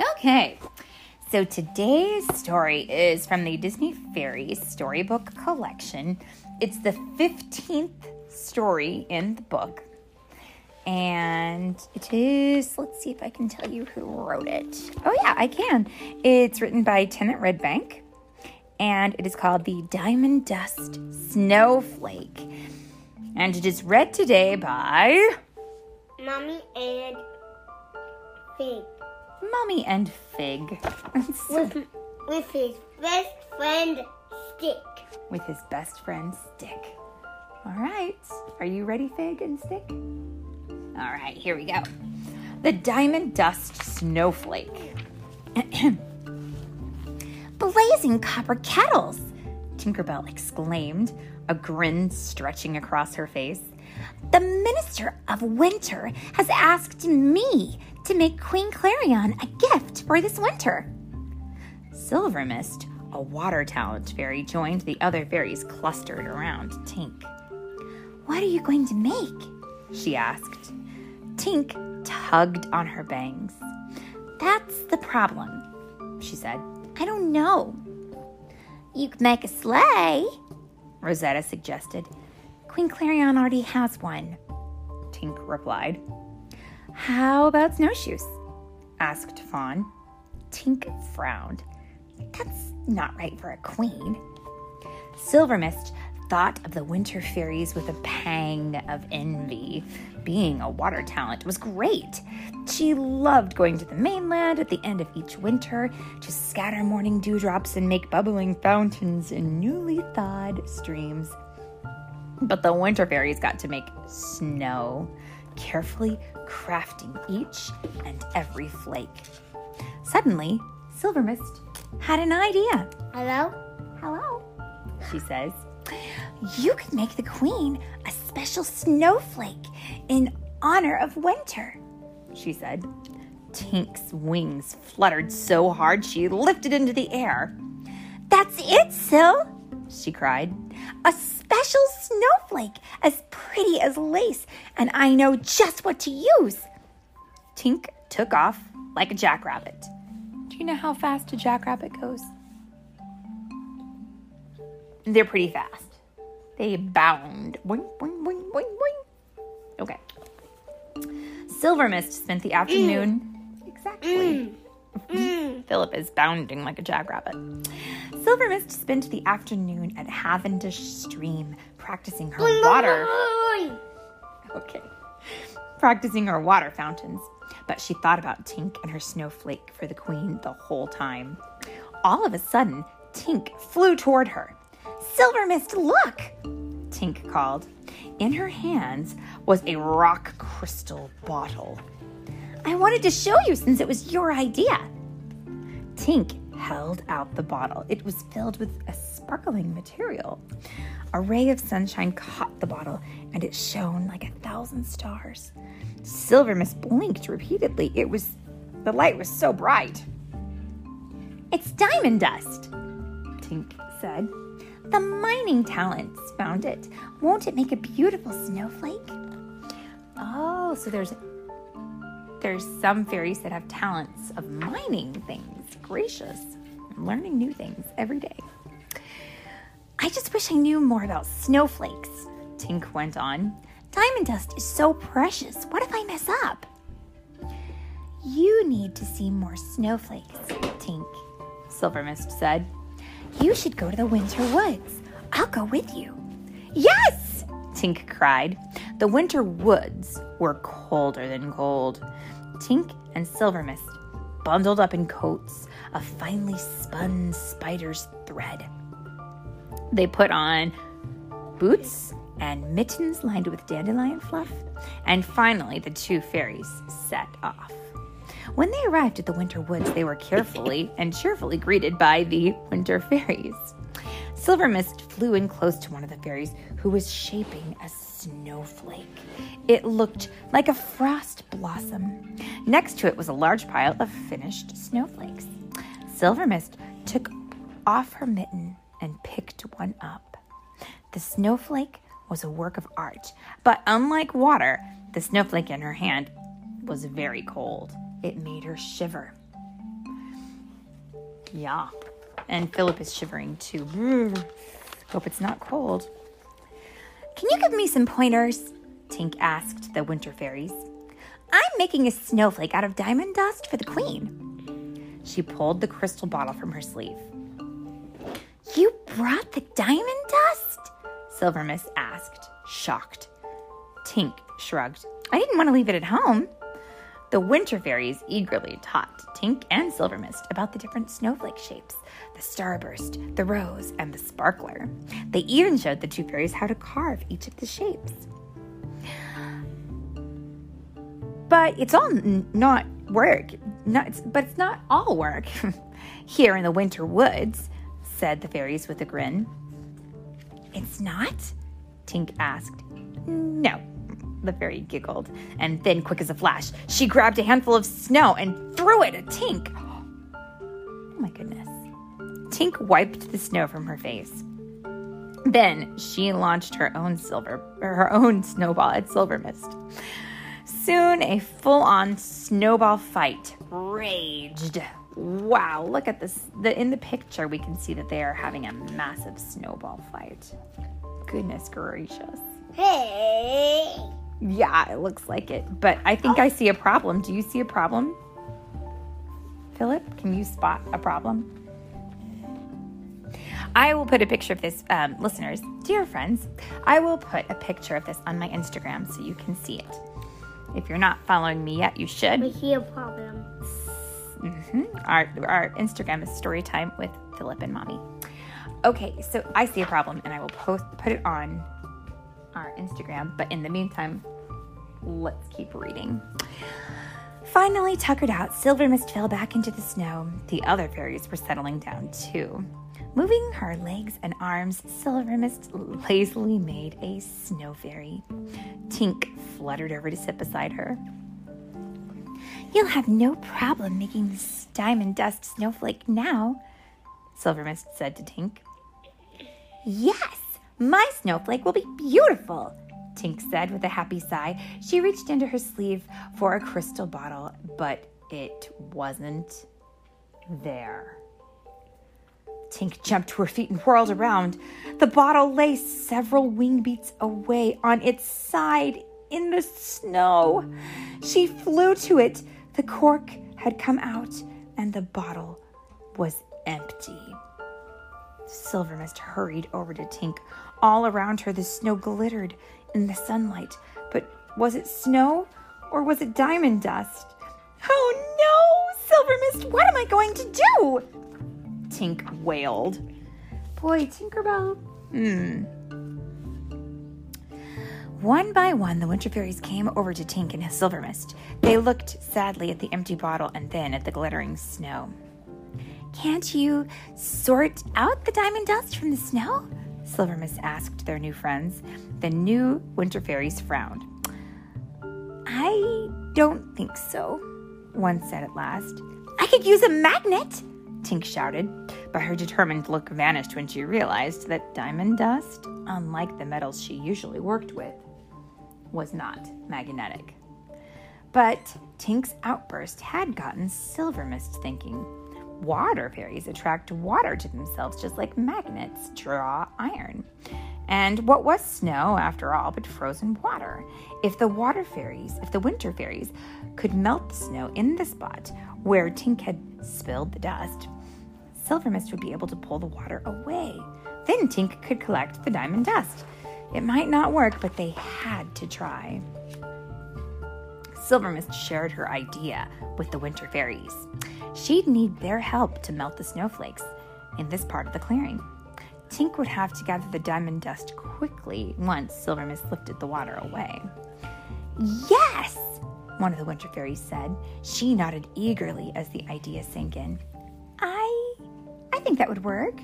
Okay, so today's story is from the Disney Fairies Storybook Collection. It's the 15th story in the book. And it is, let's see if I can tell you who wrote it. Oh, yeah, I can. It's written by Tennant Redbank, and it is called The Diamond Dust Snowflake. And it is read today by Mommy and Fig. Mommy and Fig. With, with his best friend Stick. with his best friend Stick. All right, are you ready, Fig and Stick? All right, here we go. The Diamond Dust Snowflake. Blazing copper kettles, Tinkerbell exclaimed, a grin stretching across her face. The Minister of Winter has asked me to make Queen Clarion a gift for this winter. Silver Mist, a water talent fairy, joined the other fairies clustered around Tink. What are you going to make? she asked. Tink tugged on her bangs. That's the problem, she said. I don't know. You could make a sleigh, Rosetta suggested. Queen Clarion already has one, Tink replied. How about snowshoes? asked Fawn. Tink frowned. That's not right for a queen. Silvermist thought of the winter fairies with a pang of envy. Being a water talent was great. She loved going to the mainland at the end of each winter to scatter morning dewdrops and make bubbling fountains in newly thawed streams. But the winter fairies got to make snow, carefully crafting each and every flake. Suddenly, Silvermist had an idea. Hello? Hello, she says. You could make the queen a special snowflake in honor of winter, she said. Tink's wings fluttered so hard she lifted into the air. That's it, Sil, she cried. A special snowflake as pretty as lace, and I know just what to use. Tink took off like a jackrabbit. Do you know how fast a jackrabbit goes? They're pretty fast. They bound. Boing, boing, boing, boing, boing. Okay. Silvermist spent the afternoon. Exactly. Mm. Philip is bounding like a jackrabbit. Silver Mist spent the afternoon at Havendish Stream practicing her water. Okay. Practicing her water fountains. But she thought about Tink and her snowflake for the queen the whole time. All of a sudden, Tink flew toward her. Silver Mist, look! Tink called. In her hands was a rock crystal bottle. I wanted to show you since it was your idea. Tink held out the bottle. It was filled with a sparkling material. A ray of sunshine caught the bottle and it shone like a thousand stars. Silvermist blinked repeatedly. It was the light was so bright. It's diamond dust, Tink said. The mining talents found it. Won't it make a beautiful snowflake? Oh, so there's there's some fairies that have talents of mining things. Gracious. I'm learning new things every day. I just wish I knew more about snowflakes, Tink went on. Diamond dust is so precious. What if I mess up? You need to see more snowflakes, Tink, Silver Mist said. You should go to the winter woods. I'll go with you. Yes! Tink cried. The winter woods were colder than cold. Tink and Silver Mist bundled up in coats of finely spun spider's thread. They put on boots and mittens lined with dandelion fluff, and finally the two fairies set off. When they arrived at the winter woods, they were carefully and cheerfully greeted by the winter fairies. Silver Mist flew in close to one of the fairies who was shaping a snowflake. It looked like a frost blossom. Next to it was a large pile of finished snowflakes. Silver Mist took off her mitten and picked one up. The snowflake was a work of art, but unlike water, the snowflake in her hand was very cold. It made her shiver. Yeah. And Philip is shivering too. Brr. Hope it's not cold. Can you give me some pointers? Tink asked the winter fairies. I'm making a snowflake out of diamond dust for the queen. She pulled the crystal bottle from her sleeve. You brought the diamond dust? Silver Mist asked, shocked. Tink shrugged. I didn't want to leave it at home. The winter fairies eagerly taught Tink and Silvermist about the different snowflake shapes the starburst, the rose, and the sparkler. They even showed the two fairies how to carve each of the shapes. But it's all n- not work. Not, it's, but it's not all work. Here in the winter woods, said the fairies with a grin. It's not? Tink asked. No, the fairy giggled, and then, quick as a flash, she grabbed a handful of snow and threw it at Tink. Oh my goodness. Tink wiped the snow from her face. Then she launched her own silver, her own snowball at Silver Mist. Soon a full-on snowball fight raged. Wow, look at this. The, in the picture, we can see that they are having a massive snowball fight. Goodness gracious. Hey. Yeah, it looks like it. But I think I see a problem. Do you see a problem? Philip, can you spot a problem? I will put a picture of this, um, listeners, dear friends. I will put a picture of this on my Instagram so you can see it. If you're not following me yet, you should. We see a problem. hmm Our, our Instagram is Storytime with Philip and Mommy. Okay, so I see a problem and I will post put it on our Instagram. But in the meantime, let's keep reading. Finally tuckered out, Silver Mist fell back into the snow. The other fairies were settling down too. Moving her legs and arms, Silver Mist lazily made a snow fairy. Tink fluttered over to sit beside her. You'll have no problem making this diamond dust snowflake now, Silver Mist said to Tink. Yes, my snowflake will be beautiful, Tink said with a happy sigh. She reached into her sleeve for a crystal bottle, but it wasn't there. Tink jumped to her feet and whirled around. The bottle lay several wing beats away on its side in the snow. She flew to it. The cork had come out and the bottle was empty. Silver Mist hurried over to Tink. All around her, the snow glittered in the sunlight. But was it snow or was it diamond dust? Oh no, Silver Mist, what am I going to do? Tink wailed. Boy, Tinkerbell. Hmm. One by one, the Winter Fairies came over to Tink and Silver Mist. They looked sadly at the empty bottle and then at the glittering snow. Can't you sort out the diamond dust from the snow? Silvermist asked their new friends. The new Winter Fairies frowned. I don't think so, one said at last. I could use a magnet, Tink shouted, but her determined look vanished when she realized that diamond dust, unlike the metals she usually worked with, was not magnetic. But Tink's outburst had gotten Silvermist thinking. Water fairies attract water to themselves just like magnets draw iron. And what was snow, after all, but frozen water? If the water fairies, if the winter fairies could melt the snow in the spot where Tink had spilled the dust, Silver Mist would be able to pull the water away. Then Tink could collect the diamond dust. It might not work, but they had to try. Silver Mist shared her idea with the winter fairies. She'd need their help to melt the snowflakes in this part of the clearing. Tink would have to gather the diamond dust quickly once Silver Mist lifted the water away. Yes! One of the winter fairies said. She nodded eagerly as the idea sank in. I I think that would work.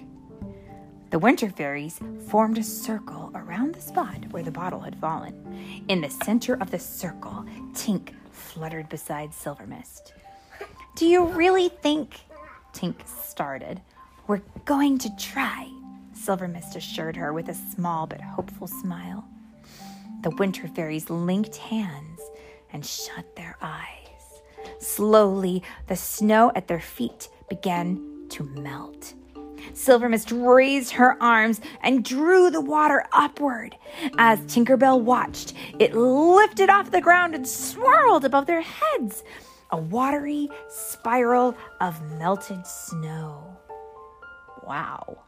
The winter fairies formed a circle around the spot where the bottle had fallen. In the center of the circle, Tink fluttered beside Silver Mist. Do you really think? Tink started. We're going to try, Silver Mist assured her with a small but hopeful smile. The winter fairies linked hands and shut their eyes. Slowly, the snow at their feet began to melt. Silver Mist raised her arms and drew the water upward. As Tinkerbell watched, it lifted off the ground and swirled above their heads, a watery spiral of melted snow. Wow.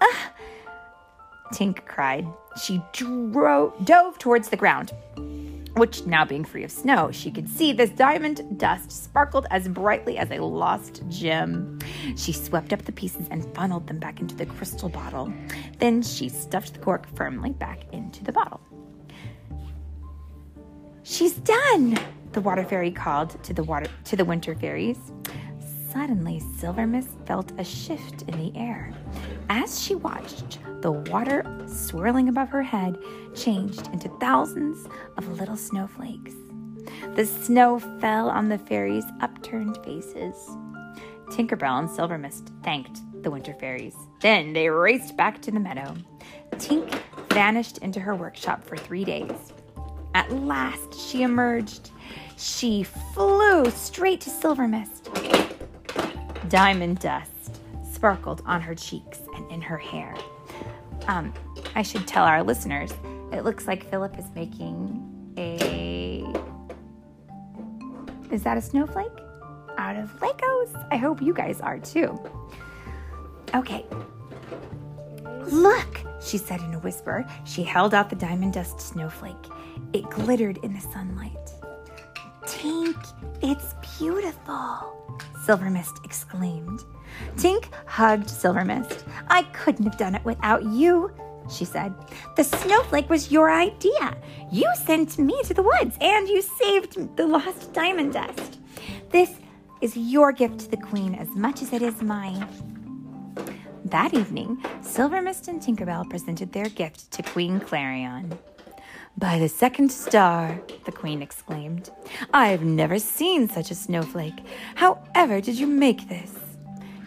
Ah! Tink cried. She dro- dove towards the ground which now being free of snow, she could see this diamond dust sparkled as brightly as a lost gem. She swept up the pieces and funneled them back into the crystal bottle. Then she stuffed the cork firmly back into the bottle. She's done, the water fairy called to the water to the winter fairies. Suddenly, Silvermist felt a shift in the air. As she watched, the water swirling above her head changed into thousands of little snowflakes. The snow fell on the fairies' upturned faces. Tinkerbell and Silvermist thanked the winter fairies. Then they raced back to the meadow. Tink vanished into her workshop for three days. At last she emerged. She flew straight to Silver Mist. Diamond dust sparkled on her cheeks and in her hair. Um, I should tell our listeners, it looks like Philip is making a. Is that a snowflake? Out of Legos. I hope you guys are too. Okay. Look, she said in a whisper. She held out the diamond dust snowflake. It glittered in the sunlight. Tink, it's beautiful. Silver Mist exclaimed. Tink hugged Silver Mist. I couldn't have done it without you, she said. The snowflake was your idea. You sent me to the woods and you saved the lost diamond dust. This is your gift to the Queen as much as it is mine. That evening, Silver Mist and Tinkerbell presented their gift to Queen Clarion. By the second star, the queen exclaimed, I've never seen such a snowflake. However did you make this?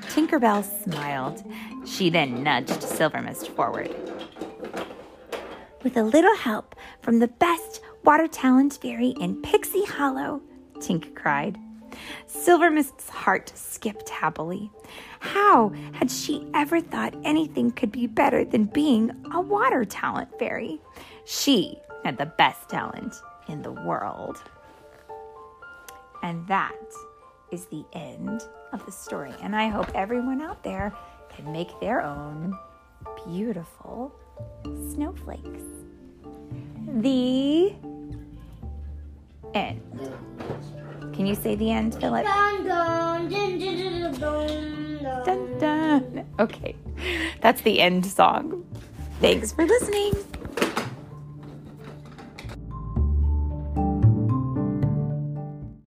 Tinkerbell smiled. She then nudged Silvermist forward. With a little help from the best water talent fairy in Pixie Hollow, Tink cried. Silvermist's heart skipped happily. How had she ever thought anything could be better than being a water talent fairy? She had the best talent in the world. And that is the end of the story. And I hope everyone out there can make their own beautiful snowflakes. The end. Can you say the end, Philip? Dun, dun. Dun, dun. Okay, that's the end song. Thanks for listening.